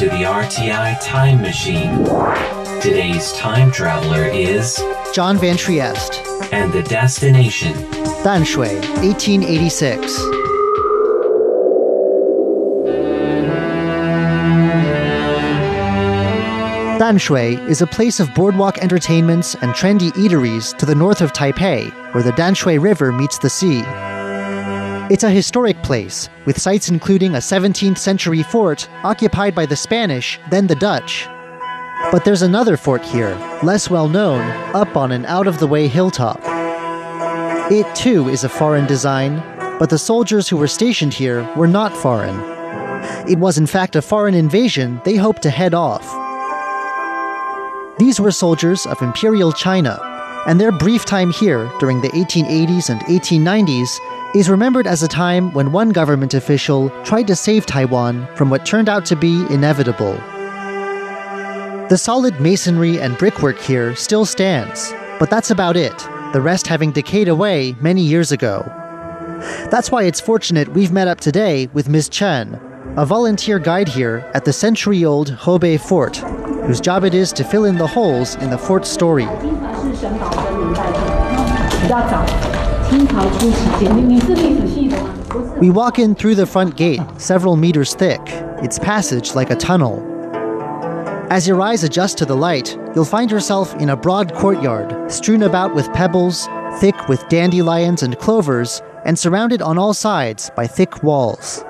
to the RTI Time Machine. Today's time traveler is John Van Trieste, and the destination. Danshui, 1886. Danshui is a place of boardwalk entertainments and trendy eateries to the north of Taipei, where the Danshui River meets the sea. It's a historic place, with sites including a 17th century fort occupied by the Spanish, then the Dutch. But there's another fort here, less well known, up on an out of the way hilltop. It too is a foreign design, but the soldiers who were stationed here were not foreign. It was in fact a foreign invasion they hoped to head off. These were soldiers of Imperial China, and their brief time here during the 1880s and 1890s is remembered as a time when one government official tried to save Taiwan from what turned out to be inevitable. The solid masonry and brickwork here still stands, but that's about it, the rest having decayed away many years ago. That's why it's fortunate we've met up today with Ms. Chen, a volunteer guide here at the century old Houbei Fort, whose job it is to fill in the holes in the fort's story. We walk in through the front gate, several meters thick, its passage like a tunnel. As your eyes adjust to the light, you'll find yourself in a broad courtyard, strewn about with pebbles, thick with dandelions and clovers, and surrounded on all sides by thick walls.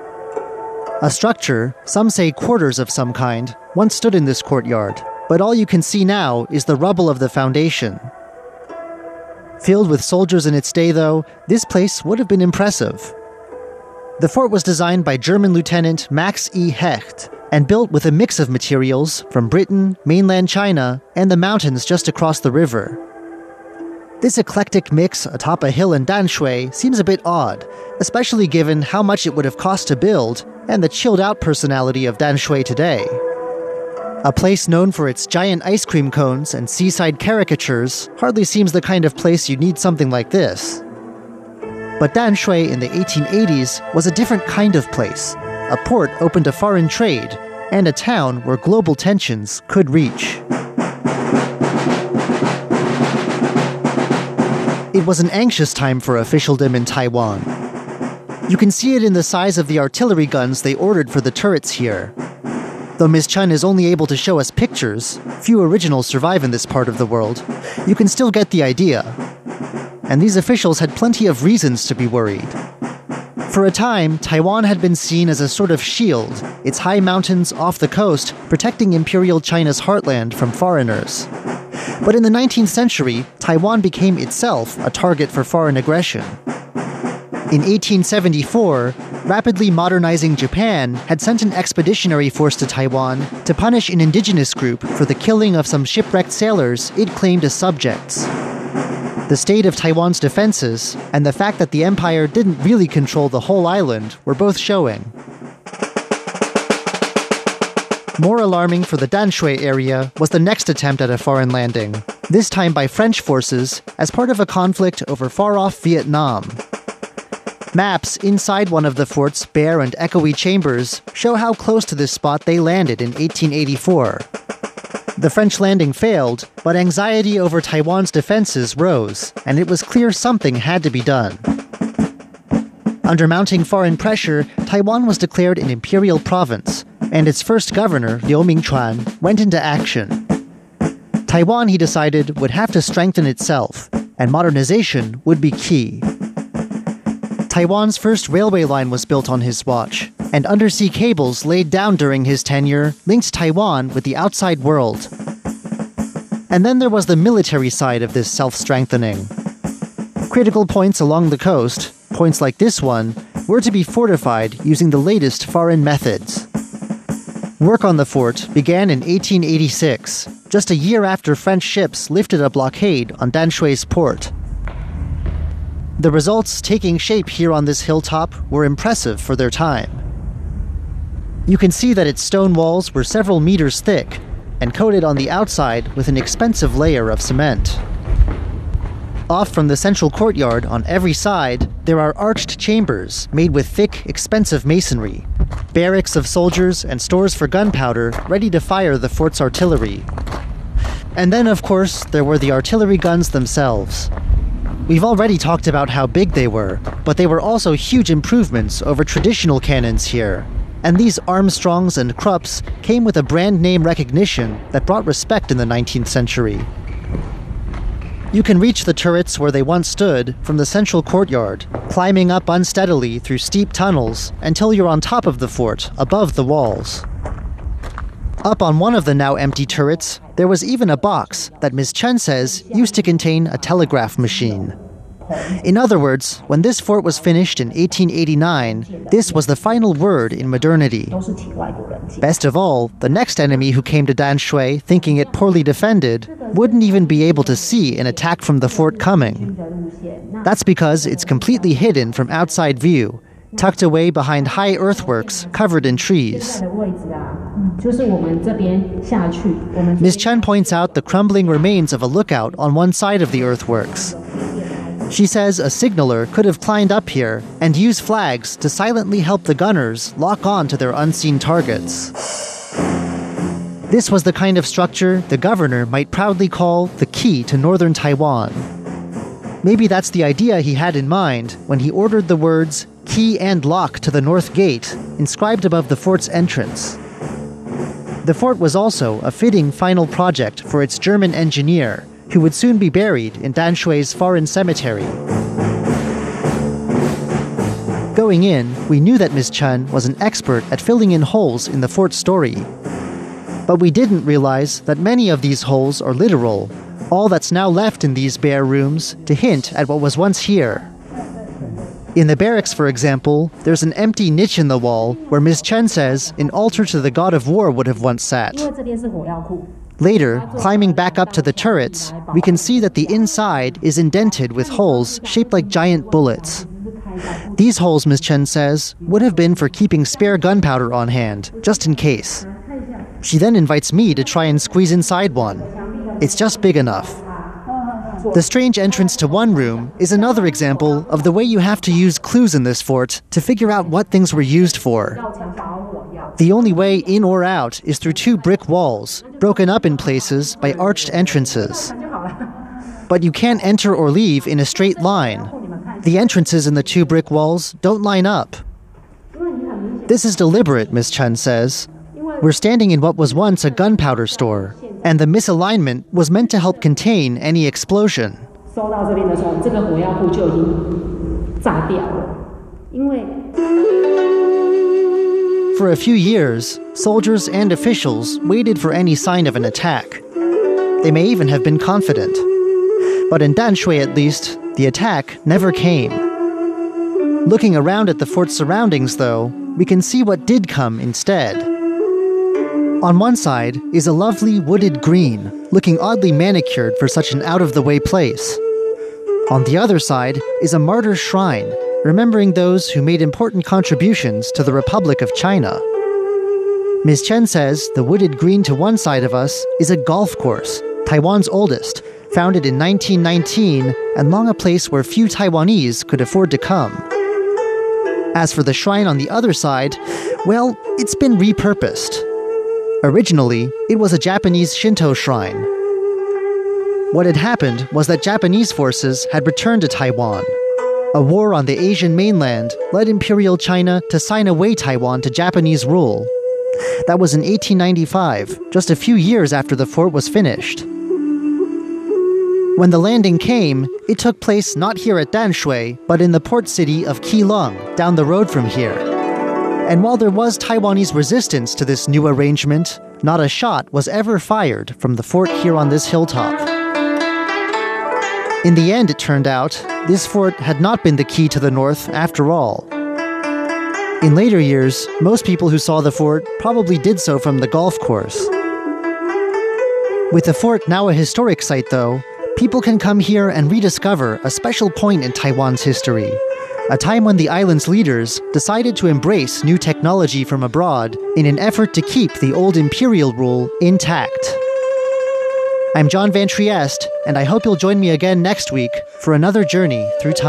A structure, some say quarters of some kind, once stood in this courtyard, but all you can see now is the rubble of the foundation. Filled with soldiers in its day, though, this place would have been impressive. The fort was designed by German Lieutenant Max E. Hecht and built with a mix of materials from Britain, mainland China, and the mountains just across the river. This eclectic mix atop a hill in Danshui seems a bit odd, especially given how much it would have cost to build and the chilled out personality of Danshui today. A place known for its giant ice cream cones and seaside caricatures hardly seems the kind of place you'd need something like this. But Danshui in the 1880s was a different kind of place, a port open to foreign trade, and a town where global tensions could reach. It was an anxious time for officialdom in Taiwan. You can see it in the size of the artillery guns they ordered for the turrets here. Though Ms. Chen is only able to show us pictures, few originals survive in this part of the world, you can still get the idea. And these officials had plenty of reasons to be worried. For a time, Taiwan had been seen as a sort of shield, its high mountains off the coast protecting Imperial China's heartland from foreigners. But in the 19th century, Taiwan became itself a target for foreign aggression. In 1874, rapidly modernizing Japan had sent an expeditionary force to Taiwan to punish an indigenous group for the killing of some shipwrecked sailors it claimed as subjects. The state of Taiwan's defenses and the fact that the empire didn't really control the whole island were both showing. More alarming for the Danshui area was the next attempt at a foreign landing, this time by French forces as part of a conflict over far off Vietnam. Maps inside one of the fort's bare and echoey chambers show how close to this spot they landed in 1884. The French landing failed, but anxiety over Taiwan's defenses rose, and it was clear something had to be done. Under mounting foreign pressure, Taiwan was declared an imperial province, and its first governor, Liu Mingchuan, went into action. Taiwan, he decided, would have to strengthen itself, and modernization would be key. Taiwan's first railway line was built on his watch, and undersea cables laid down during his tenure linked Taiwan with the outside world. And then there was the military side of this self strengthening. Critical points along the coast, points like this one, were to be fortified using the latest foreign methods. Work on the fort began in 1886, just a year after French ships lifted a blockade on Danshui's port. The results taking shape here on this hilltop were impressive for their time. You can see that its stone walls were several meters thick and coated on the outside with an expensive layer of cement. Off from the central courtyard on every side, there are arched chambers made with thick, expensive masonry, barracks of soldiers, and stores for gunpowder ready to fire the fort's artillery. And then, of course, there were the artillery guns themselves. We've already talked about how big they were, but they were also huge improvements over traditional cannons here. And these Armstrongs and Krupps came with a brand name recognition that brought respect in the 19th century. You can reach the turrets where they once stood from the central courtyard, climbing up unsteadily through steep tunnels until you're on top of the fort, above the walls. Up on one of the now empty turrets, there was even a box that Ms. Chen says used to contain a telegraph machine. In other words, when this fort was finished in 1889, this was the final word in modernity. Best of all, the next enemy who came to Danshui thinking it poorly defended wouldn't even be able to see an attack from the fort coming. That's because it's completely hidden from outside view, tucked away behind high earthworks covered in trees. Ms. Chen points out the crumbling remains of a lookout on one side of the earthworks. She says a signaler could have climbed up here and used flags to silently help the gunners lock on to their unseen targets. This was the kind of structure the governor might proudly call the key to northern Taiwan. Maybe that's the idea he had in mind when he ordered the words key and lock to the north gate inscribed above the fort's entrance. The fort was also a fitting final project for its German engineer, who would soon be buried in Danshui's foreign cemetery. Going in, we knew that Ms. Chen was an expert at filling in holes in the fort story. But we didn't realize that many of these holes are literal, all that's now left in these bare rooms to hint at what was once here. In the barracks, for example, there's an empty niche in the wall where Ms. Chen says an altar to the god of war would have once sat. Later, climbing back up to the turrets, we can see that the inside is indented with holes shaped like giant bullets. These holes, Ms. Chen says, would have been for keeping spare gunpowder on hand, just in case. She then invites me to try and squeeze inside one. It's just big enough. The strange entrance to one room is another example of the way you have to use clues in this fort to figure out what things were used for. The only way in or out is through two brick walls, broken up in places by arched entrances. But you can't enter or leave in a straight line. The entrances in the two brick walls don't line up. This is deliberate, Miss Chen says. We're standing in what was once a gunpowder store, and the misalignment was meant to help contain any explosion. For a few years, soldiers and officials waited for any sign of an attack. They may even have been confident. But in Danshui, at least, the attack never came. Looking around at the fort's surroundings, though, we can see what did come instead. On one side is a lovely wooded green, looking oddly manicured for such an out of the way place. On the other side is a martyr shrine, remembering those who made important contributions to the Republic of China. Ms. Chen says the wooded green to one side of us is a golf course, Taiwan's oldest, founded in 1919 and long a place where few Taiwanese could afford to come. As for the shrine on the other side, well, it's been repurposed. Originally, it was a Japanese Shinto shrine. What had happened was that Japanese forces had returned to Taiwan. A war on the Asian mainland led Imperial China to sign away Taiwan to Japanese rule. That was in 1895, just a few years after the fort was finished. When the landing came, it took place not here at Danshui, but in the port city of Keelung, down the road from here. And while there was Taiwanese resistance to this new arrangement, not a shot was ever fired from the fort here on this hilltop. In the end, it turned out, this fort had not been the key to the north after all. In later years, most people who saw the fort probably did so from the golf course. With the fort now a historic site, though, people can come here and rediscover a special point in Taiwan's history a time when the island's leaders decided to embrace new technology from abroad in an effort to keep the old imperial rule intact. I'm John Van Trieste, and I hope you'll join me again next week for another journey through time.